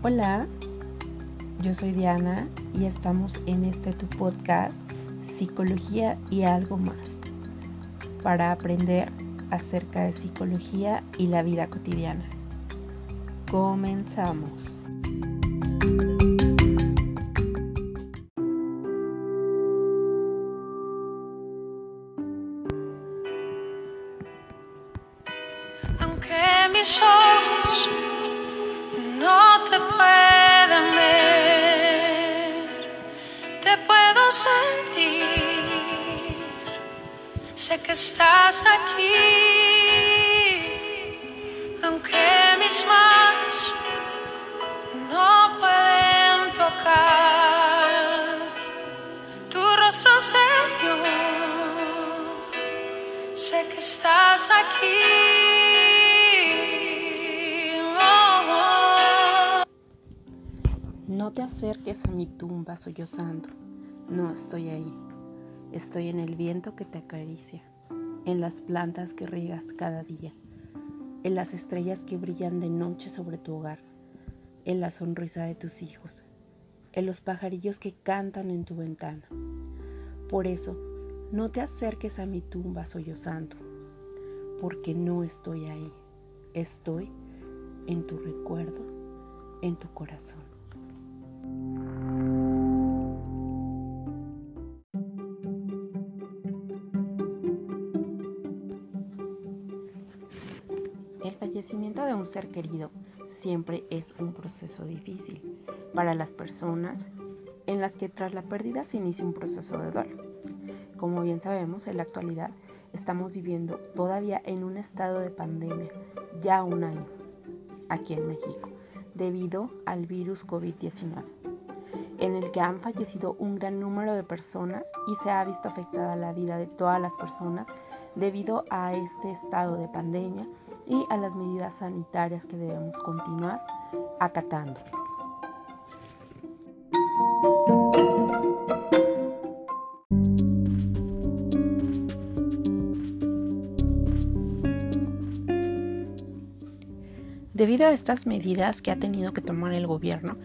Hola, yo soy Diana y estamos en este tu podcast Psicología y algo más para aprender acerca de psicología y la vida cotidiana. Comenzamos. Sé que estás aquí, aunque mis manos no pueden tocar tu rostro, Señor. Sé que estás aquí. No te acerques a mi tumba sollozando. No estoy ahí. Estoy en el viento que te acaricia, en las plantas que riegas cada día, en las estrellas que brillan de noche sobre tu hogar, en la sonrisa de tus hijos, en los pajarillos que cantan en tu ventana. Por eso, no te acerques a mi tumba sollozando, porque no estoy ahí. Estoy en tu recuerdo, en tu corazón. El fallecimiento de un ser querido siempre es un proceso difícil para las personas en las que tras la pérdida se inicia un proceso de duelo. Como bien sabemos, en la actualidad estamos viviendo todavía en un estado de pandemia, ya un año, aquí en México, debido al virus COVID-19, en el que han fallecido un gran número de personas y se ha visto afectada la vida de todas las personas debido a este estado de pandemia y a las medidas sanitarias que debemos continuar acatando. Debido a estas medidas que ha tenido que tomar el gobierno,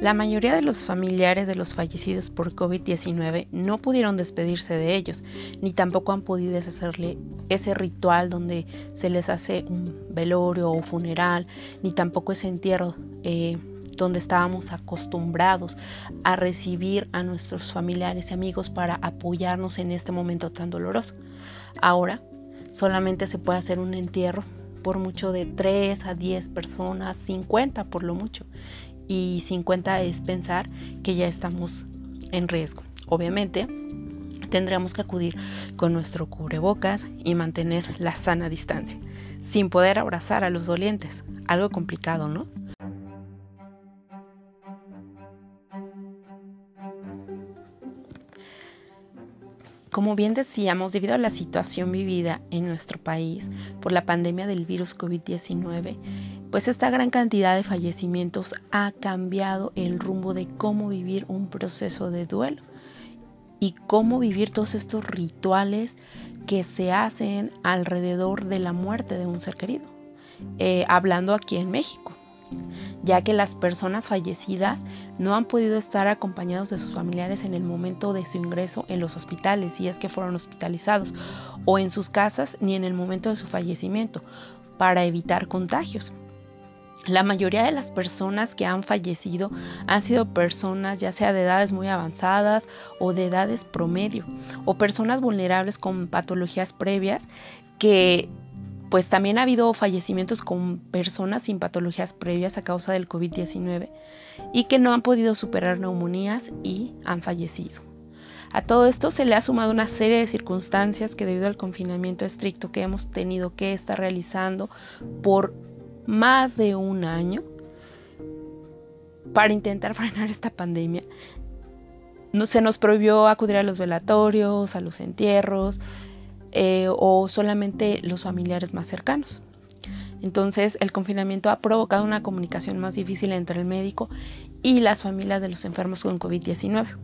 la mayoría de los familiares de los fallecidos por COVID-19 no pudieron despedirse de ellos, ni tampoco han podido hacerle ese ritual donde se les hace un velorio o funeral, ni tampoco ese entierro eh, donde estábamos acostumbrados a recibir a nuestros familiares y amigos para apoyarnos en este momento tan doloroso. Ahora solamente se puede hacer un entierro por mucho de 3 a 10 personas, 50 por lo mucho. Y 50 es pensar que ya estamos en riesgo. Obviamente, tendremos que acudir con nuestro cubrebocas y mantener la sana distancia, sin poder abrazar a los dolientes. Algo complicado, ¿no? Como bien decíamos, debido a la situación vivida en nuestro país por la pandemia del virus COVID-19, pues esta gran cantidad de fallecimientos ha cambiado el rumbo de cómo vivir un proceso de duelo y cómo vivir todos estos rituales que se hacen alrededor de la muerte de un ser querido, eh, hablando aquí en México ya que las personas fallecidas no han podido estar acompañados de sus familiares en el momento de su ingreso en los hospitales, si es que fueron hospitalizados, o en sus casas ni en el momento de su fallecimiento, para evitar contagios. La mayoría de las personas que han fallecido han sido personas ya sea de edades muy avanzadas o de edades promedio, o personas vulnerables con patologías previas que pues también ha habido fallecimientos con personas sin patologías previas a causa del COVID-19 y que no han podido superar neumonías y han fallecido. A todo esto se le ha sumado una serie de circunstancias que debido al confinamiento estricto que hemos tenido que estar realizando por más de un año para intentar frenar esta pandemia, se nos prohibió acudir a los velatorios, a los entierros, eh, o solamente los familiares más cercanos. Entonces el confinamiento ha provocado una comunicación más difícil entre el médico y las familias de los enfermos con COVID-19.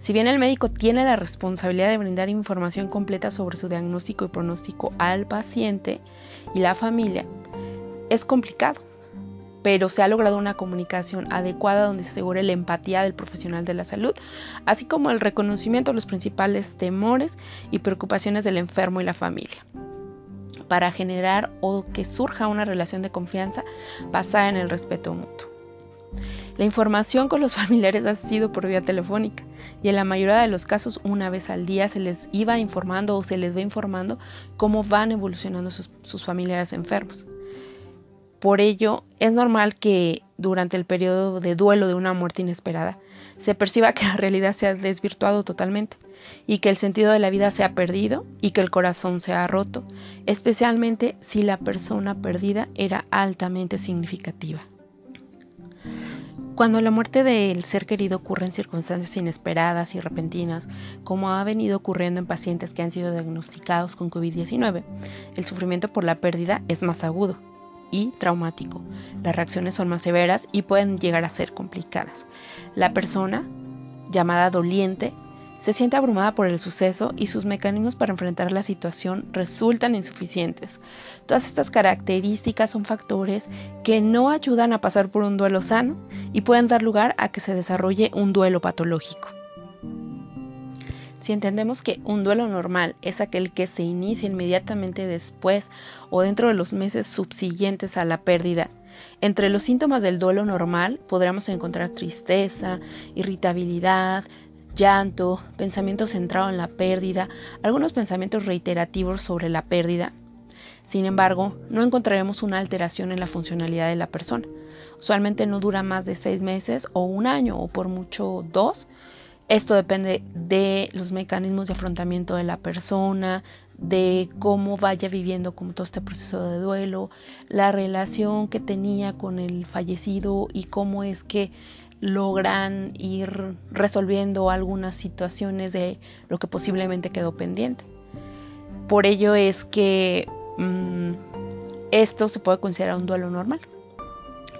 Si bien el médico tiene la responsabilidad de brindar información completa sobre su diagnóstico y pronóstico al paciente y la familia, es complicado pero se ha logrado una comunicación adecuada donde se asegure la empatía del profesional de la salud, así como el reconocimiento de los principales temores y preocupaciones del enfermo y la familia para generar o que surja una relación de confianza basada en el respeto mutuo. La información con los familiares ha sido por vía telefónica y en la mayoría de los casos una vez al día se les iba informando o se les va informando cómo van evolucionando sus, sus familiares enfermos. Por ello, es normal que durante el periodo de duelo de una muerte inesperada se perciba que la realidad se ha desvirtuado totalmente y que el sentido de la vida se ha perdido y que el corazón se ha roto, especialmente si la persona perdida era altamente significativa. Cuando la muerte del ser querido ocurre en circunstancias inesperadas y repentinas, como ha venido ocurriendo en pacientes que han sido diagnosticados con COVID-19, el sufrimiento por la pérdida es más agudo y traumático. Las reacciones son más severas y pueden llegar a ser complicadas. La persona, llamada doliente, se siente abrumada por el suceso y sus mecanismos para enfrentar la situación resultan insuficientes. Todas estas características son factores que no ayudan a pasar por un duelo sano y pueden dar lugar a que se desarrolle un duelo patológico. Si entendemos que un duelo normal es aquel que se inicia inmediatamente después o dentro de los meses subsiguientes a la pérdida, entre los síntomas del duelo normal podremos encontrar tristeza, irritabilidad, llanto, pensamientos centrados en la pérdida, algunos pensamientos reiterativos sobre la pérdida. Sin embargo, no encontraremos una alteración en la funcionalidad de la persona. Usualmente no dura más de seis meses o un año o por mucho dos esto depende de los mecanismos de afrontamiento de la persona, de cómo vaya viviendo como todo este proceso de duelo, la relación que tenía con el fallecido y cómo es que logran ir resolviendo algunas situaciones de lo que posiblemente quedó pendiente. Por ello es que mm, esto se puede considerar un duelo normal.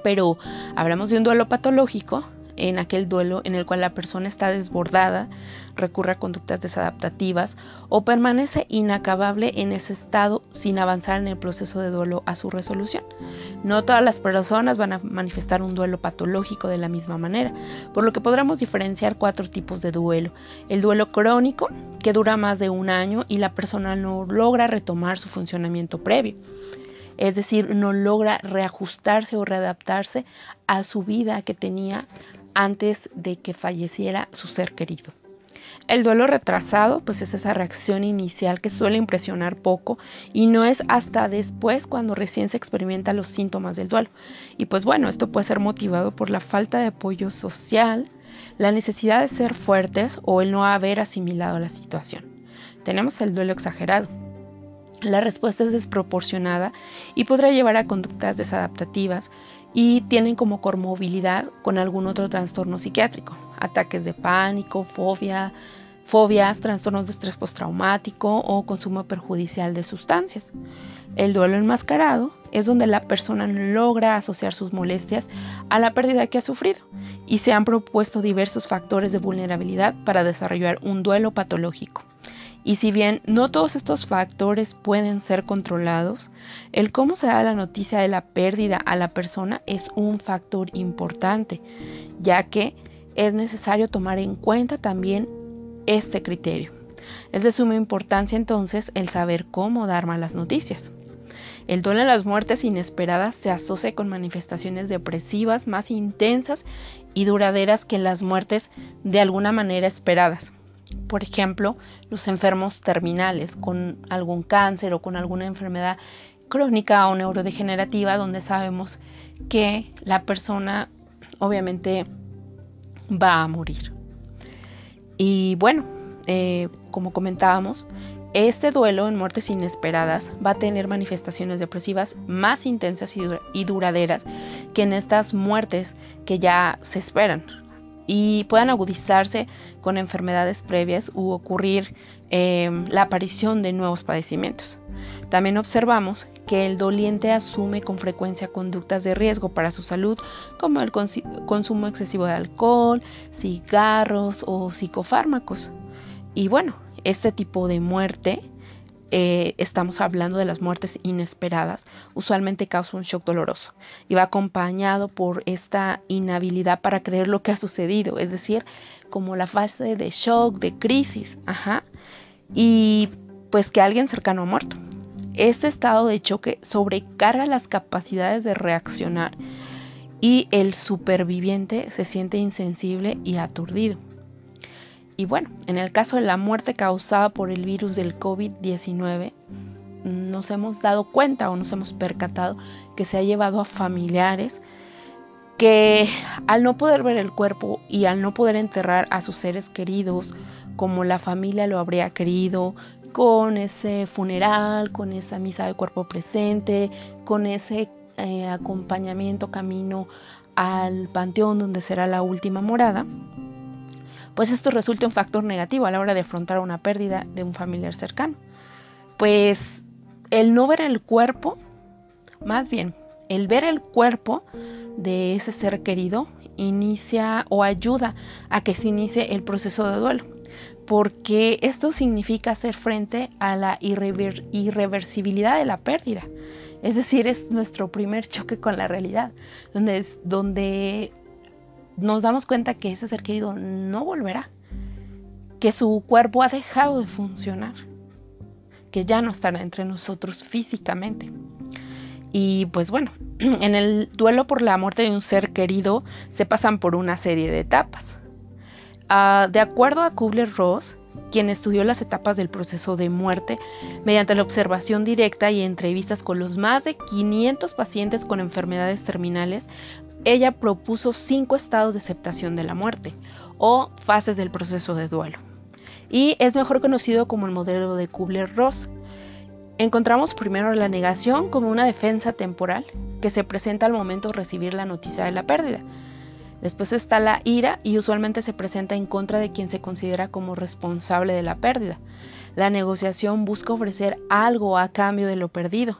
Pero hablamos de un duelo patológico en aquel duelo en el cual la persona está desbordada, recurre a conductas desadaptativas o permanece inacabable en ese estado sin avanzar en el proceso de duelo a su resolución. No todas las personas van a manifestar un duelo patológico de la misma manera, por lo que podremos diferenciar cuatro tipos de duelo. El duelo crónico, que dura más de un año y la persona no logra retomar su funcionamiento previo es decir, no logra reajustarse o readaptarse a su vida que tenía antes de que falleciera su ser querido. El duelo retrasado, pues es esa reacción inicial que suele impresionar poco y no es hasta después cuando recién se experimenta los síntomas del duelo. Y pues bueno, esto puede ser motivado por la falta de apoyo social, la necesidad de ser fuertes o el no haber asimilado la situación. Tenemos el duelo exagerado. La respuesta es desproporcionada y podrá llevar a conductas desadaptativas, y tienen como comorbilidad con algún otro trastorno psiquiátrico, ataques de pánico, fobia, fobias, trastornos de estrés postraumático o consumo perjudicial de sustancias. El duelo enmascarado es donde la persona logra asociar sus molestias a la pérdida que ha sufrido y se han propuesto diversos factores de vulnerabilidad para desarrollar un duelo patológico. Y si bien no todos estos factores pueden ser controlados, el cómo se da la noticia de la pérdida a la persona es un factor importante, ya que es necesario tomar en cuenta también este criterio. Es de suma importancia entonces el saber cómo dar malas noticias. El duelo en las muertes inesperadas se asocia con manifestaciones depresivas más intensas y duraderas que las muertes de alguna manera esperadas por ejemplo, los enfermos terminales con algún cáncer o con alguna enfermedad crónica o neurodegenerativa donde sabemos que la persona obviamente va a morir. Y bueno, eh, como comentábamos, este duelo en muertes inesperadas va a tener manifestaciones depresivas más intensas y duraderas que en estas muertes que ya se esperan y puedan agudizarse con enfermedades previas u ocurrir em, la aparición de nuevos padecimientos. También observamos que el doliente asume con frecuencia conductas de riesgo para su salud, como el consumo excesivo de alcohol, cigarros o psicofármacos. Y bueno, este tipo de muerte eh, estamos hablando de las muertes inesperadas, usualmente causa un shock doloroso y va acompañado por esta inhabilidad para creer lo que ha sucedido, es decir, como la fase de shock, de crisis, ajá, y pues que alguien cercano ha muerto. Este estado de choque sobrecarga las capacidades de reaccionar y el superviviente se siente insensible y aturdido. Y bueno, en el caso de la muerte causada por el virus del COVID-19, nos hemos dado cuenta o nos hemos percatado que se ha llevado a familiares que al no poder ver el cuerpo y al no poder enterrar a sus seres queridos como la familia lo habría querido, con ese funeral, con esa misa de cuerpo presente, con ese eh, acompañamiento camino al panteón donde será la última morada, pues esto resulta un factor negativo a la hora de afrontar una pérdida de un familiar cercano. Pues el no ver el cuerpo, más bien, el ver el cuerpo de ese ser querido inicia o ayuda a que se inicie el proceso de duelo, porque esto significa hacer frente a la irreversibilidad de la pérdida. Es decir, es nuestro primer choque con la realidad, donde, es, donde nos damos cuenta que ese ser querido no volverá, que su cuerpo ha dejado de funcionar, que ya no estará entre nosotros físicamente. Y pues bueno, en el duelo por la muerte de un ser querido se pasan por una serie de etapas. Ah, de acuerdo a Kubler-Ross, quien estudió las etapas del proceso de muerte mediante la observación directa y entrevistas con los más de 500 pacientes con enfermedades terminales, ella propuso cinco estados de aceptación de la muerte o fases del proceso de duelo. Y es mejor conocido como el modelo de Kubler-Ross. Encontramos primero la negación como una defensa temporal que se presenta al momento de recibir la noticia de la pérdida. Después está la ira y usualmente se presenta en contra de quien se considera como responsable de la pérdida. La negociación busca ofrecer algo a cambio de lo perdido.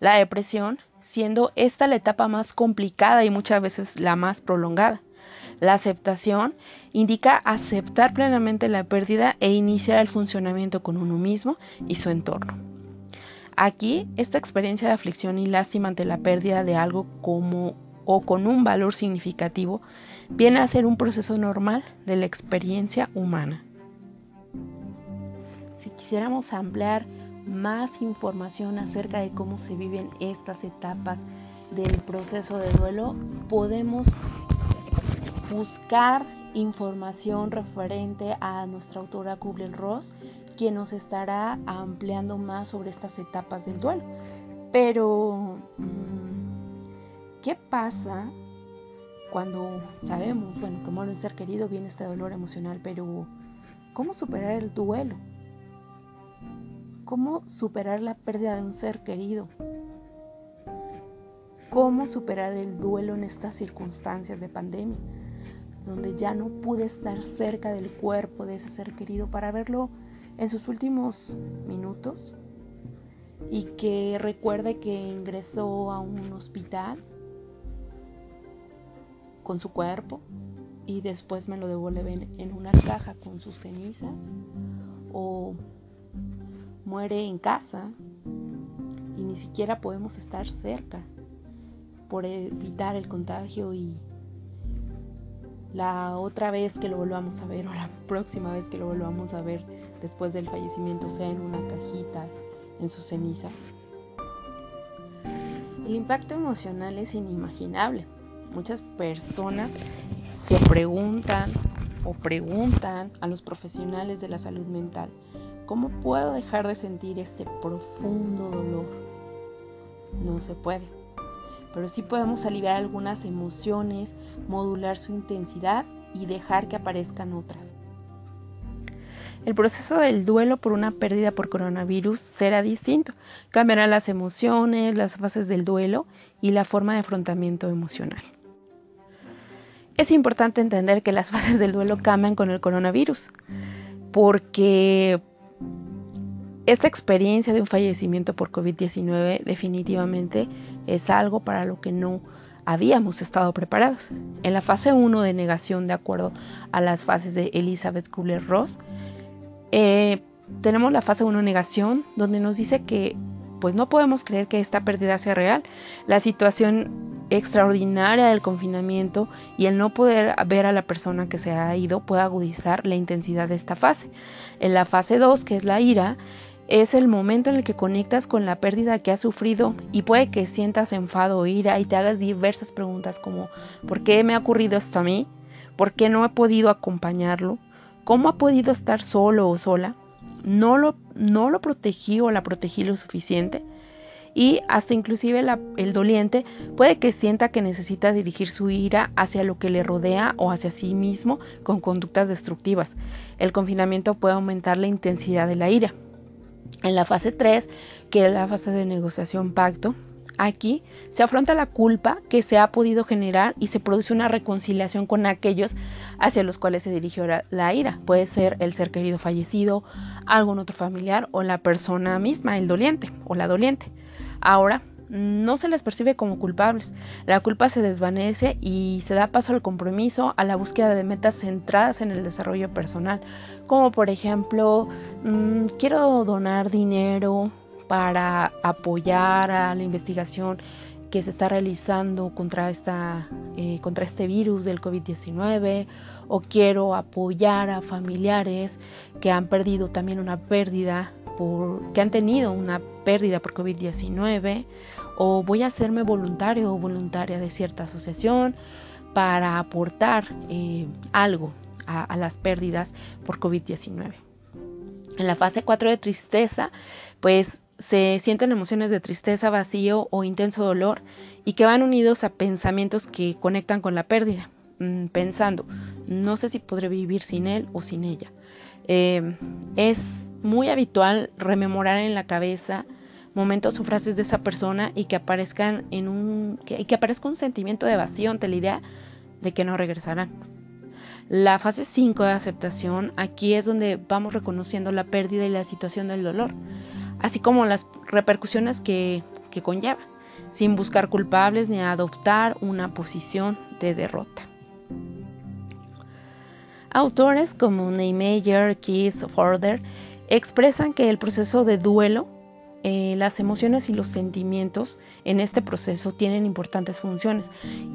La depresión siendo esta la etapa más complicada y muchas veces la más prolongada. La aceptación indica aceptar plenamente la pérdida e iniciar el funcionamiento con uno mismo y su entorno. Aquí, esta experiencia de aflicción y lástima ante la pérdida de algo como o con un valor significativo viene a ser un proceso normal de la experiencia humana. Si quisiéramos ampliar más información acerca de cómo se viven estas etapas del proceso de duelo, podemos buscar información referente a nuestra autora Kubler-Ross, quien nos estará ampliando más sobre estas etapas del duelo. Pero, mm, ¿qué pasa cuando sabemos, bueno, que muere un ser querido, viene este dolor emocional, pero ¿cómo superar el duelo? ¿Cómo superar la pérdida de un ser querido? ¿Cómo superar el duelo en estas circunstancias de pandemia? Donde ya no pude estar cerca del cuerpo de ese ser querido para verlo en sus últimos minutos y que recuerde que ingresó a un hospital con su cuerpo y después me lo devuelven en una caja con sus cenizas o muere en casa y ni siquiera podemos estar cerca por evitar el contagio y la otra vez que lo volvamos a ver o la próxima vez que lo volvamos a ver después del fallecimiento sea en una cajita en sus cenizas. El impacto emocional es inimaginable. Muchas personas se preguntan o preguntan a los profesionales de la salud mental ¿Cómo puedo dejar de sentir este profundo dolor? No se puede. Pero sí podemos aliviar algunas emociones, modular su intensidad y dejar que aparezcan otras. El proceso del duelo por una pérdida por coronavirus será distinto. Cambiarán las emociones, las fases del duelo y la forma de afrontamiento emocional. Es importante entender que las fases del duelo cambian con el coronavirus, porque esta experiencia de un fallecimiento por COVID-19 definitivamente es algo para lo que no habíamos estado preparados. En la fase 1 de negación, de acuerdo a las fases de Elizabeth Kubler-Ross, eh, tenemos la fase 1 negación, donde nos dice que pues no podemos creer que esta pérdida sea real. La situación extraordinaria del confinamiento y el no poder ver a la persona que se ha ido puede agudizar la intensidad de esta fase. En la fase 2, que es la ira, es el momento en el que conectas con la pérdida que has sufrido y puede que sientas enfado o ira y te hagas diversas preguntas como ¿por qué me ha ocurrido esto a mí? ¿Por qué no he podido acompañarlo? ¿Cómo ha podido estar solo o sola? ¿No lo, no lo protegí o la protegí lo suficiente? Y hasta inclusive el doliente puede que sienta que necesita dirigir su ira hacia lo que le rodea o hacia sí mismo con conductas destructivas. El confinamiento puede aumentar la intensidad de la ira. En la fase 3, que es la fase de negociación pacto, aquí se afronta la culpa que se ha podido generar y se produce una reconciliación con aquellos hacia los cuales se dirigió la ira. Puede ser el ser querido fallecido, algún otro familiar o la persona misma, el doliente o la doliente. Ahora, no se les percibe como culpables. La culpa se desvanece y se da paso al compromiso, a la búsqueda de metas centradas en el desarrollo personal, como por ejemplo, mm, quiero donar dinero para apoyar a la investigación que se está realizando contra, esta, eh, contra este virus del COVID-19 o quiero apoyar a familiares que han perdido también una pérdida que han tenido una pérdida por COVID-19 o voy a hacerme voluntario o voluntaria de cierta asociación para aportar eh, algo a, las pérdidas por COVID-19. En la fase 4 de tristeza, pues se sienten emociones de tristeza, vacío o intenso dolor y que van unidos a pensamientos que conectan con la pérdida, mm, pensando, no sé si podré vivir sin él o sin ella. Eh, es muy habitual rememorar en la cabeza momentos o frases de esa persona y que aparezcan en un que, aparezca un sentimiento de vacío ante la idea de que no regresarán. La fase 5 de aceptación, aquí es donde vamos reconociendo la pérdida y la situación del dolor, así como las repercusiones que, que conlleva, sin buscar culpables ni adoptar una posición de derrota. Autores como Neymeyer, Keith, Forder expresan que el proceso de duelo eh, las emociones y los sentimientos en este proceso tienen importantes funciones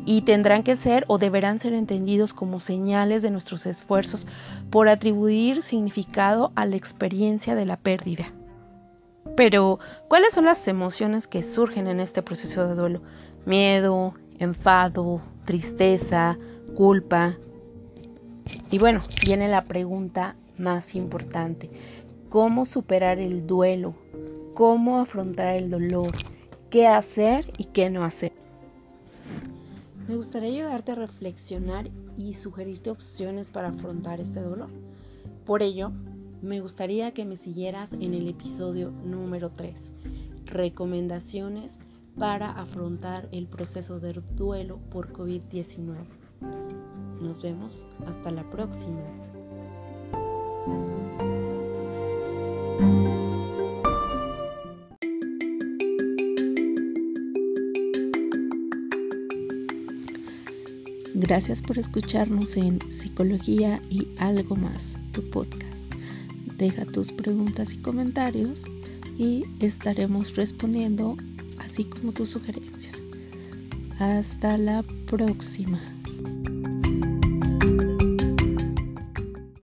y tendrán que ser o deberán ser entendidos como señales de nuestros esfuerzos por atribuir significado a la experiencia de la pérdida. Pero, ¿cuáles son las emociones que surgen en este proceso de duelo? Miedo, enfado, tristeza, culpa. Y bueno, viene la pregunta más importante. ¿Cómo superar el duelo cómo afrontar el dolor, qué hacer y qué no hacer. Me gustaría ayudarte a reflexionar y sugerirte opciones para afrontar este dolor. Por ello, me gustaría que me siguieras en el episodio número 3, recomendaciones para afrontar el proceso de duelo por COVID-19. Nos vemos hasta la próxima. Gracias por escucharnos en Psicología y algo más, tu podcast. Deja tus preguntas y comentarios y estaremos respondiendo así como tus sugerencias. Hasta la próxima.